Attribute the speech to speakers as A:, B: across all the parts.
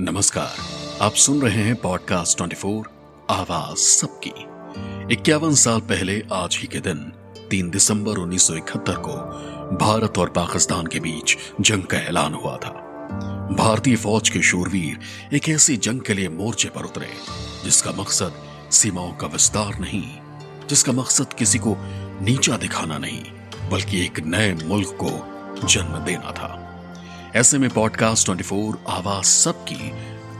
A: नमस्कार। आप सुन रहे हैं पॉडकास्ट 24 आवाज़ सबकी। इक्यावन साल पहले आज ही के दिन 3 दिसंबर 1971 को भारत और पाकिस्तान के बीच जंग का ऐलान हुआ था। भारतीय फौज के शूरवीर एक ऐसी जंग के लिए मोर्चे पर उतरे, जिसका मकसद सीमाओं का विस्तार नहीं, जिसका मकसद किसी को नीचा दिखाना नहीं, बल्कि एक नए मुल्क को जन्म देना था। ऐसे में पॉडकास्ट 24 आवाज़ सबकी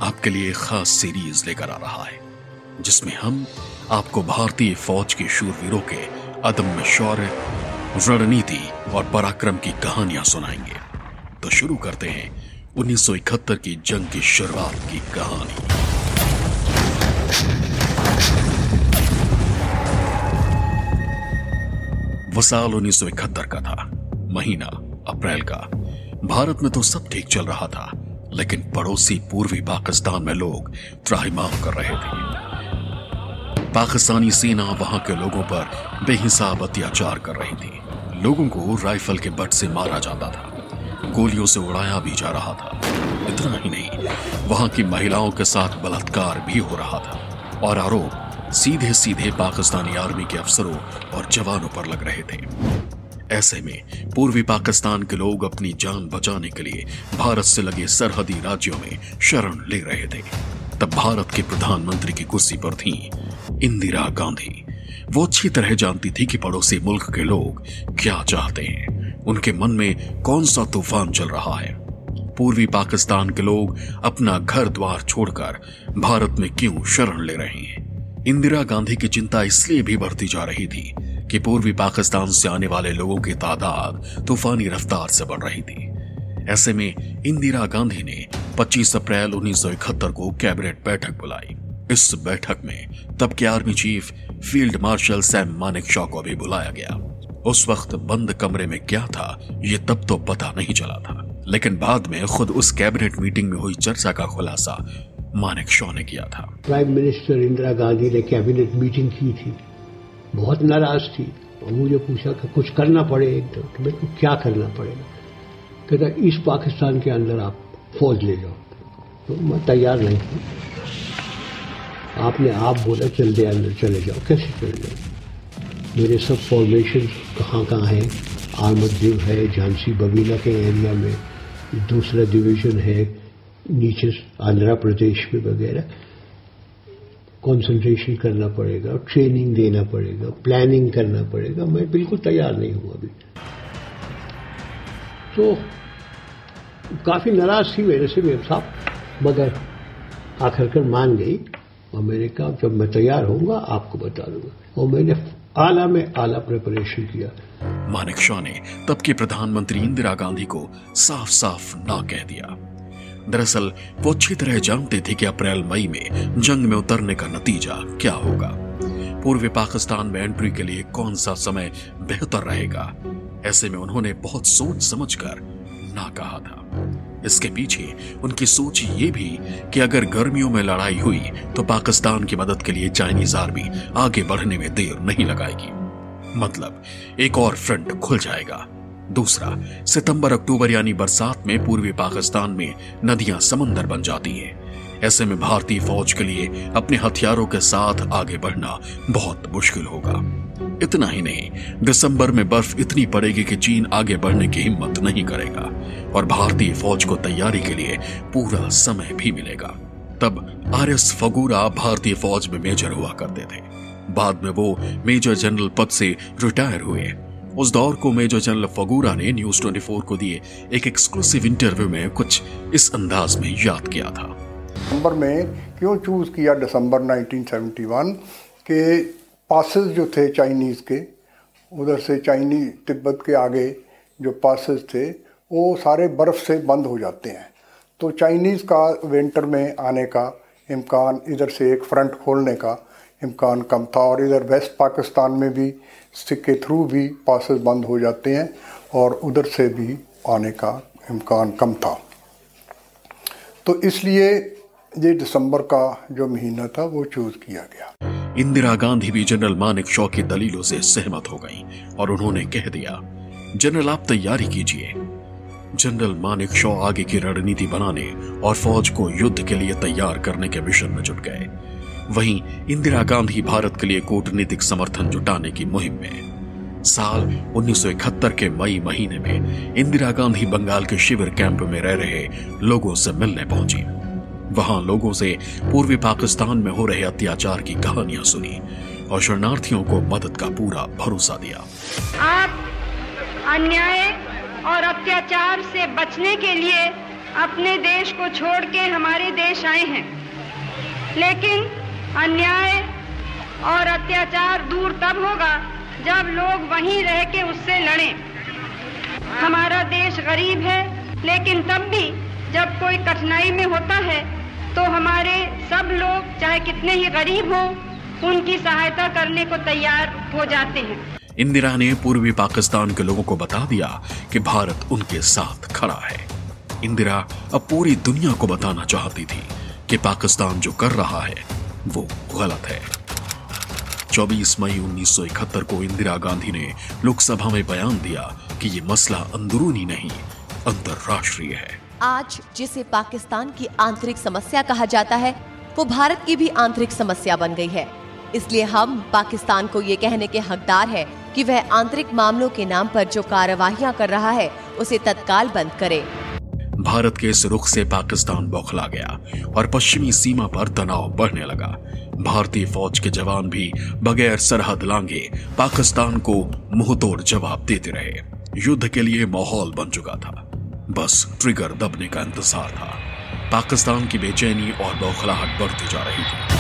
A: आपके लिए खास सीरीज़ लेकर आ रहा है, जिसमें हम आपको भारतीय फौज के शूरवीरों के अदम्य शौर्य, रणनीति और पराक्रम की कहानियाँ सुनाएँगे। तो शुरू करते हैं 1971 की जंग की शुरुआत की कहानी। वो साल 1971 का था, महीना अप्रैल का। भारत में तो सब ठीक चल रहा था, लेकिन पड़ोसी पूर्वी पाकिस्तान में लोग त्राहिमाम कर रहे थे। पाकिस्तानी सेना वहाँ के लोगों पर बेहिसाब अत्याचार कर रही थी। लोगों को राइफल के बट से मारा जाता था। गोलियों से उड़ाया भी जा रहा था। इतना ही नहीं, वहाँ की महिलाओं के साथ बलात्कार भी हो रहा था। और आरोप सीधे सीधे पाकिस्तानी आर्मी के अफसरों और जवानों पर लग रहे थे। ऐसे में, पूर्वी पाकिस्तान के लोग अपनी जान बचाने के लिए भारत से लगे सरहदी राज्यों में शरण ले रहे थे। तब भारत के प्रधानमंत्री की कुर्सी पर थी इंदिरा गांधी। वो अच्छी तरह जानती थी कि पड़ोसी मुल्क के लोग क्या चाहते हैं। उनके मन में कौन सा तूफ़ान चल रहा है? पूर्वी पाकिस्तान के लोग अपना घर द्वार छोड़कर भारत में क्यों शरण ले रहे हैं? इंदिरा गांधी की चिंता इसलिए भी बढ़ती जा रही थी कि पूर्वी पाकिस्तान से आने वाले लोगों की तादाद तूफानी रफ्तार से बढ़ रही थी। ऐसे में इंदिरा गांधी ने 25 अप्रैल 1971 को कैबिनेट बैठक बुलाई। इस बैठक में तब के army chief field marshal Sam Manekshaw को भी बुलाया गया। उस वक्त बंद कमरे में क्या था, ये तब तो पता नहीं चला था। लेकिन बाद में खुद उस कैबिनेट मीटिंग में हुई चर्चा का खुलासा मानिक शॉ ने किया था।
B: प्राइम मिनिस्टर इंदिरा गांधी ने कैबिनेट मीटिंग की थी। बहुत नाराज़ थी। और मुझे पूछा कि कुछ करना पड़े? एकदम तो मेरे को क्या करना पड़ेगा कहता इस पाकिस्तान के अंदर आप फौज ले जाओ। तो मैं तैयार नहीं थी। आपने आप बोला, चल दे अंदर चले जाओ। कैसे चले जाओ? मेरे सब फॉर्मेशन कहाँ कहाँ हैं? आर्मद्दीव है, झांसी बबीला के एरिया में, दूसरा डिवीज़न है, नीचे आंध्र प्रदेश में वगैरह। कंसंट्रेशन करना पड़ेगा ट्रेनिंग देना पड़ेगा प्लानिंग करना पड़ेगा। मैं बिल्कुल तैयार नहीं हूँ अभी। तो काफ़ी नाराज़ थी मेरे से, मेरे साहब, मगर आखिरकार मान गई और मैंने कहा, जब मैं तैयार होऊँगा, आपको बता दूँगा। और मैंने आला में आला प्रिपरेशन किया।
A: मानिक शॉ ने तब के प्रधानमंत्री इंदिरा गांधी को साफ़ साफ़ ना कह दिया। दरअसल, वो अच्छी तरह जानते थे कि अप्रैल, मई में जंग में उतरने का नतीजा क्या होगा। पूर्वी पाकिस्तान में एंट्री के लिए कौन सा समय बेहतर रहेगा? ऐसे में उन्होंने बहुत सोच समझकर ना कहा था। इसके पीछे उनकी सोच ये भी कि अगर गर्मियों में लड़ाई हुई तो पाकिस्तान की मदद के लिए चाइनीज़ आर्मी आगे बढ़ने में देर नहीं लगाएगी। मतलब एक और फ्रंट खुल जाएगा। दूसरा, सितंबर, अक्टूबर यानी बरसात में पूर्वी पाकिस्तान में नदियाँ समंदर बन जाती हैं। ऐसे में भारतीय फौज के लिए अपने हथियारों के साथ आगे बढ़ना बहुत मुश्किल होगा। इतना ही नहीं, दिसंबर में बर्फ़ इतनी पड़ेगी कि चीन आगे बढ़ने की हिम्मत नहीं करेगा, और भारतीय फौज को तैयारी के लिए पूरा समय भी मिलेगा। तब आर एस फगूरा भारतीय फौज में मेजर हुआ करते थे। बाद में वो मेजर जनरल पद से रिटायर हुए। उस दौर को मेजर जनरल फगूरा ने न्यूज़ 24 को दिए एक एक्सक्लूसिव इंटरव्यू में कुछ इस अंदाज में याद किया था।
C: दिसंबर में क्यों चूज़ किया दिसंबर 1971 के पासेस जो थे चाइनीज़ के, उधर से चाइनी तिब्बत के आगे जो पासेस थे, वो सारे बर्फ़ से बंद हो जाते हैं। तो चाइनीज़ का विंटर में आने का, इम्कान इधर से एक फ्रंट खोलने का इम्कान कम था और इधर वेस्ट पाकिस्तान में भी के थ्रू भी पासेस बंद हो जाते हैं और उधर से भी आने का इम्कान कम था। तो इसलिए ये दिसंबर का जो महीना था, वो चूज़ किया गया।
A: इंदिरा गांधी भी जनरल मानिक शॉ की दलीलों से सहमत हो गईं और उन्होंने कह दिया जनरल आप तैयारी कीजिए। जनरल मानिक शॉ आगे की रणनीति बनाने और फौज को युद्ध के लिए तैयार करने के मिशन में जुट गए। वहीं इंदिरा गांधी भारत के लिए कूटनीतिक समर्थन जुटाने की मुहिम में। साल 1971 के मई महीने में इंदिरा गांधी बंगाल के शिविर कैंप में रह रहे लोगों से मिलने पहुँची। वहाँ लोगों से पूर्वी पाकिस्तान में हो रहे अत्याचार की कहानियाँ सुनी और शरणार्थियों को मदद का पूरा भरोसा दिया।
D: आप अन्याय और अत्याचार से बचने के लिए अपने देश को छोड़ के हमारे देश आए हैं। लेकिन अन्याय और अत्याचार दूर तब होगा जब लोग वहीं रह के उससे लड़ें। हमारा देश गरीब है, लेकिन तब भी जब कोई कठिनाई में होता है तो हमारे सब लोग, चाहे कितने ही गरीब हों, उनकी सहायता करने को तैयार हो जाते हैं।
A: इंदिरा ने पूर्वी पाकिस्तान के लोगों को बता दिया कि भारत उनके साथ खड़ा है। इंदिरा अब पूरी दुनिया को बताना चाहती थी कि पाकिस्तान जो कर रहा है वो गलत है। 24 मई 1971 को इंदिरा गांधी ने लोकसभा में बयान दिया कि ये मसला अंदरूनी नहीं, अंतरराष्ट्रीय है।
E: आज जिसे पाकिस्तान की आंतरिक समस्या कहा जाता है, वो भारत की भी आंतरिक समस्या बन गई है। इसलिए हम पाकिस्तान को ये कहने के हकदार है कि वह आंतरिक मामलों के नाम पर जो कार्यवाहियाँ कर रहा है, उसे तत्काल बंद करे।
A: भारत के इस रुख से पाकिस्तान बौखला गया और पश्चिमी सीमा पर तनाव बढ़ने लगा। भारतीय फौज के जवान भी बगैर सरहद लांगे पाकिस्तान को मुंहतोड़ जवाब देते रहे। युद्ध के लिए माहौल बन चुका था। बस ट्रिगर दबने का इंतज़ार था। पाकिस्तान की बेचैनी और बौखलाहट बढ़ती जा रही थी।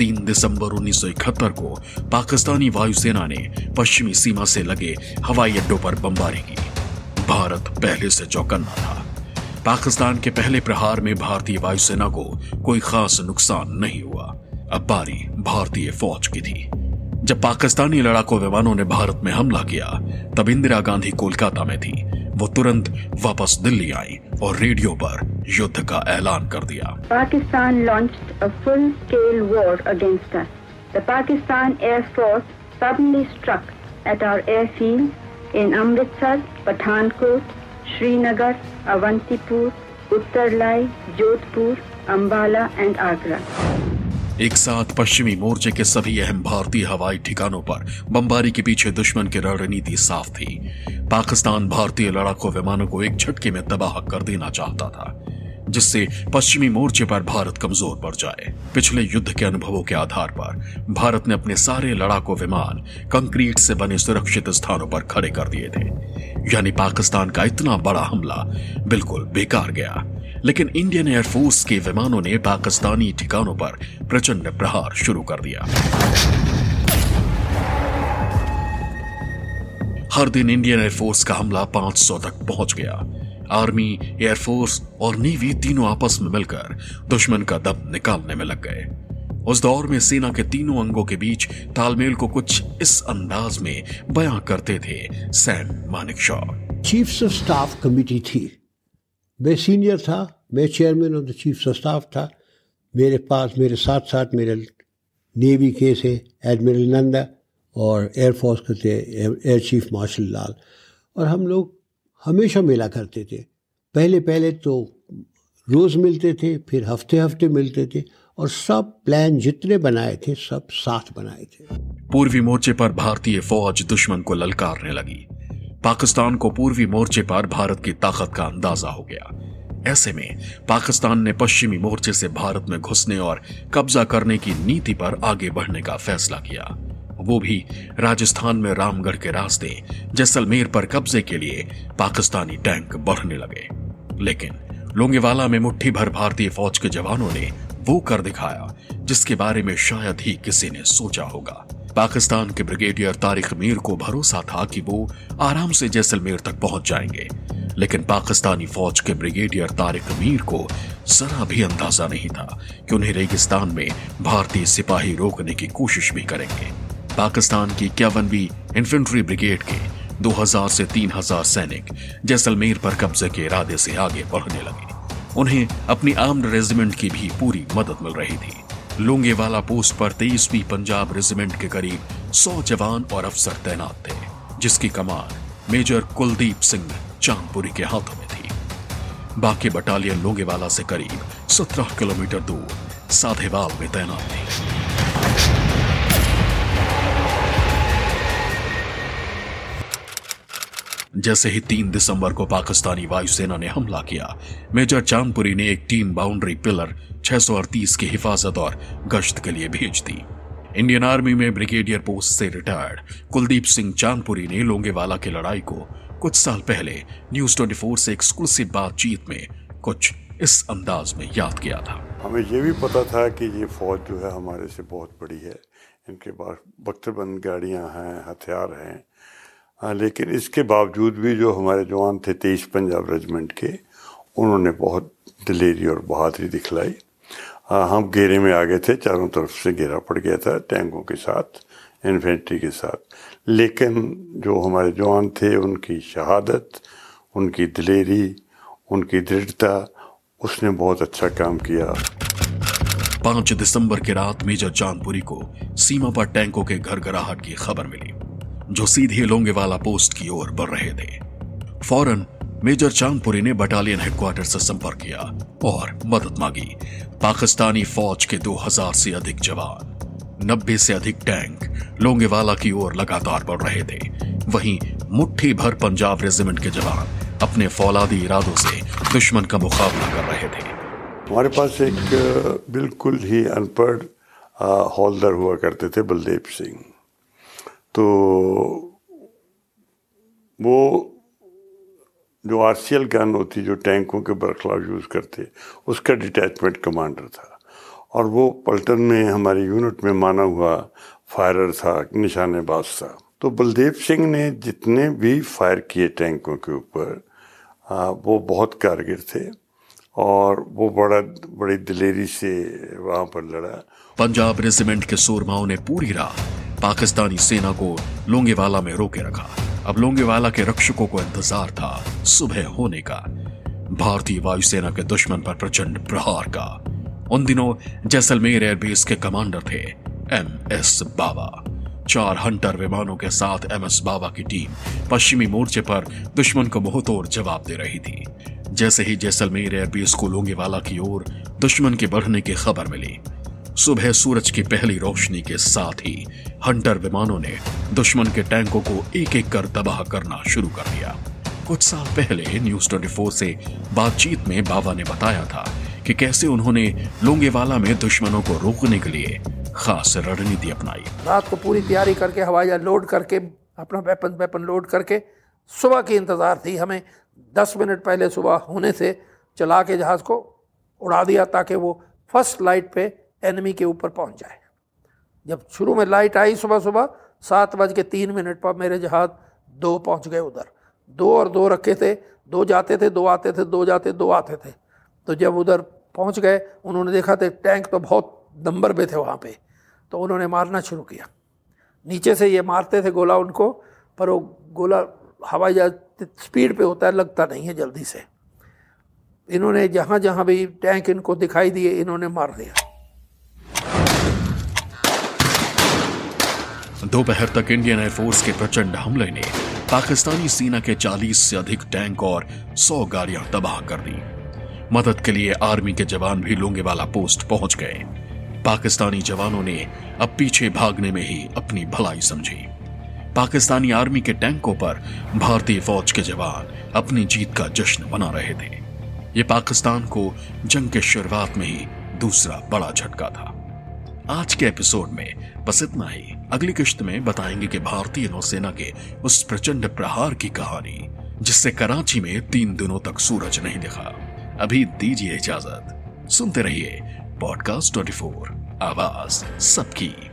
A: तीन दिसंबर 1971 को पाकिस्तानी वायुसेना ने पश्चिमी सीमा से लगे हवाई अड्डों पर बमबारी की। भारत पहले से चौकन्ना था। पाकिस्तान के पहले प्रहार में भारतीय वायुसेना को कोई खास नुकसान नहीं हुआ। अब बारी भारतीय फौज की थी। जब पाकिस्तानी लड़ाकू विमानों ने भारत में हमला किया, तब इंदिरा गांधी कोलकाता में थी। वो तुरंत वापस दिल्ली आई और रेडियो पर युद्ध का ऐलान कर दिया।
D: Pakistan launch full scale war against the Pakistan air force suddenly struck at our airfield in Amritsar Pathankot Srinagar Awantipur Uttarlai Jodhpur Ambala and Agra
A: एक साथ पश्चिमी मोर्चे के सभी अहम भारतीय हवाई ठिकानों पर बमबारी के पीछे दुश्मन की रणनीति साफ़ थी। पाकिस्तान भारतीय लड़ाकू विमानों को एक झटके में तबाह कर देना चाहता था, जिससे पश्चिमी मोर्चे पर भारत कमज़ोर पड़ जाए। पिछले युद्ध के अनुभवों के आधार पर भारत ने अपने सारे लड़ाकू विमान कंक्रीट से बने सुरक्षित स्थानों पर खड़े कर दिए थे। यानी पाकिस्तान का इतना बड़ा हमला बिल्कुल बेकार गया। लेकिन इंडियन एयरफोर्स के विमानों ने पाकिस्तानी ठिकानों पर प्रचंड प्रहार शुरू कर दिया। हर दिन इंडियन एयरफोर्स का हमला 500 तक पहुँच गया। आर्मी एयरफोर्स और नेवी तीनों आपस में मिलकर दुश्मन का दम निकालने में लग गए। उस दौर में सेना के तीनों अंगों के बीच तालमेल को कुछ इस अंदाज में बयां करते थे Sam Manekshaw.
B: Chiefs of staff committee थी। मैं सीनियर था, मैं chairman of the chiefs of staff था। मेरे पास, मेरे साथ साथ मेरे नेवी के से एडमिरल नंदा और एयरफोर्स के थे एयर चीफ मार्शल लाल और हम लोग हमेशा मिला करते थे। पहले पहले तो रोज़ मिलते थे, फिर हफ़्ते हफ़्ते मिलते थे और सब प्लान जितने बनाए थे, सब साथ बनाए थे।
A: पूर्वी मोर्चे पर भारतीय फौज दुश्मन को ललकारने लगी। पाकिस्तान को पूर्वी मोर्चे पर भारत की ताकत का अंदाज़ा हो गया। ऐसे में पाकिस्तान ने पश्चिमी मोर्चे से भारत में घुसने और कब्जा करने की नीति पर आगे बढ़ने का फैसला किया। वो भी राजस्थान में रामगढ़ के रास्ते जैसलमेर पर कब्जे के लिए पाकिस्तानी टैंक बढ़ने लगे। लेकिन लोंगेवाला में मुट्ठी भर भारतीय फौज के जवानों ने वो कर दिखाया, जिसके बारे में शायद ही किसी ने सोचा होगा। पाकिस्तान के ब्रिगेडियर तारिक मीर को भरोसा था कि वो आराम से जैसलमेर तक पहुँच जाएँगे, लेकिन पाकिस्तानी फौज के ब्रिगेडियर तारिक मीर को जरा भी अंदाज़ा नहीं था कि उन्हें रेगिस्तान में भारतीय सिपाही रोकने की कोशिश भी करेंगे। पाकिस्तान की इक्यावनवी इन्फेंट्री ब्रिगेड के 2000 से 3000 सैनिक जैसलमेर पर कब्जे के इरादे से आगे बढ़ने लगे। उन्हें अपनी आर्म्ड रेजिमेंट की भी पूरी मदद मिल रही थी। लोंगेवाला पोस्ट पर तेईसवीं पंजाब रेजिमेंट के करीब सौ जवान और अफसर तैनात थे, जिसकी कमान मेजर कुलदीप सिंह चांदपुरी के हाथों में थी। बाकी बटालियन लोंगेवाला से करीब 17 किलोमीटर दूर साधेवाल में तैनात थी। जैसे ही तीन दिसंबर को पाकिस्तानी वायुसेना ने हमला किया, मेजर चांदपुरी ने एक टीम बाउंड्री पिलर 638 की हिफाजत और गश्त के लिए भेज दी। इंडियन आर्मी में ब्रिगेडियर पोस्ट से रिटायर्ड, कुलदीप सिंह चांदपुरी ने लोंगेवाला की लड़ाई को कुछ साल पहले न्यूज़ 24 से एक्सक्लूसिव बातचीत में कुछ इस अंदाज में याद किया था।
F: हमें ये भी पता था कि ये फौज जो है हमारे से बहुत बड़ी है। इनके पास बख्तरबंद गाड़ियाँ हैं, हथियार हैं हाँ, लेकिन इसके बावजूद भी जो हमारे जवान थे तेईस पंजाब रेजिमेंट के उन्होंने बहुत दिलेरी और बहादुरी दिखलाई। हाँ, हम घेरे में आ गए थे चारों तरफ़ से घेरा पड़ गया था टैंकों के साथ इन्फेंट्री के साथ। लेकिन जो हमारे जवान थे उनकी शहादत उनकी दिलेरी उनकी दृढ़ता उसने बहुत अच्छा काम किया।
A: पाँच दिसंबर की रात मेजर चांदपुरी को सीमा पर टैंकों के घर गराहट की खबर मिली। जो सीधे लोंगेवाला पोस्ट की ओर बढ़ रहे थे। फ़ौरन मेजर चांदपुरी ने बटालियन हेडक्वार्टर से संपर्क किया और मदद मांगी। पाकिस्तानी फौज के 2000 से अधिक जवान 90 से अधिक टैंक लोंगेवाला की ओर लगातार बढ़ रहे थे। वहीं मुट्ठी भर पंजाब रेजिमेंट के जवान अपने फौलादी इरादों से दुश्मन का मुकाबला कर रहे थे।
F: हमारे पास एक, बिल्कुल ही अनपढ़ हौलदार हुआ करते थे बलदेव सिंह। तो वो जो आर सी एल गन होती, जो टैंकों के बरखलाफ यूज़ करते, उसका डिटैचमेंट कमांडर था। और वो पल्टन में हमारी यूनिट में माना हुआ फायरर था, निशानेबाज था। तो बलदेव सिंह ने जितने भी फायर किए टैंकों के ऊपर वो बहुत कारगर थे। और वो बड़ा, बड़ी दिलेरी से वहाँ पर लड़ा।
A: पंजाब रेजिमेंट के सूरमाओं ने पूरी रात पाकिस्तानी सेना को लोंगेवाला में रोके रखा। अब लोंगेवाला के रक्षकों को इंतज़ार था सुबह होने का। भारतीय वायुसेना के दुश्मन पर प्रचंड प्रहार का। उन दिनों जैसलमेर एयरबेस के कमांडर थे एम एस बाबा चार हंटर विमानों के साथ एम एस बाबा की टीम पश्चिमी मोर्चे पर दुश्मन को मुंहतोड़ जवाब दे रही थी। जैसे ही जैसलमेर एयरबेस को लोंगेवाला की ओर दुश्मन के बढ़ने की खबर मिली सुबह सूरज की पहली रोशनी के साथ ही हंटर विमानों ने दुश्मन के टैंकों को एक एक कर तबाह करना शुरू कर दिया। कुछ साल पहले न्यूज़ 24 से बातचीत में बाबा ने बताया था कि कैसे उन्होंने लोंगेवाला में दुश्मनों को रोकने के लिए खास रणनीति अपनाई।
G: रात को पूरी तैयारी करके हवाई जहाज़ लोड करके, अपना वेपन वेपन लोड करके, सुबह की इंतज़ार थी। हमें दस मिनट पहले सुबह होने से चला के जहाज़ को उड़ा दिया ताकि वो फ़र्स्ट लाइट पे एनिमी के ऊपर पहुँच जाए। जब शुरू में लाइट आई सुबह सुबह सात बज के तीन मिनट पर मेरे जहाज़ दो पहुँच गए उधर। दो और दो रखे थे, दो जाते थे, दो आते थे, दो जाते, दो आते थे। तो जब उधर पहुँच गए, उन्होंने देखा थे टैंक तो बहुत नंबर पे थे वहाँ पे। तो उन्होंने मारना शुरू किया। नीचे से ये मारते थे गोला उनको, पर वो गोला हवाई जहाज़ स्पीड पे होता है, लगता नहीं है जल्दी से। इन्होंने जहाँ जहाँ भी टैंक इनको दिखाई दिए, इन्होंने मार दिया।
A: दोपहर तक इंडियन एयरफोर्स के प्रचंड हमले ने पाकिस्तानी सेना के 40 से अधिक टैंक और 100 गाड़ियाँ तबाह कर दी। मदद के लिए आर्मी के जवान भी लोंगेवाला पोस्ट पहुँच गए। पाकिस्तानी जवानों ने अब पीछे भागने में ही अपनी भलाई समझी। पाकिस्तानी आर्मी के टैंकों पर भारतीय फौज के जवान अपनी जीत का जश्न मना रहे थे। ये पाकिस्तान को जंग के शुरुआत में ही दूसरा बड़ा झटका था। आज के एपिसोड में बस इतना ही। अगली किश्त में बताएँगे कि भारतीय नौसेना के उस प्रचंड प्रहार की कहानी, जिससे कराची में तीन दिनों तक सूरज नहीं दिखा। अभी दीजिए इजाज़त। सुनते रहिए पॉडकास्ट 24 आवाज़ सबकी।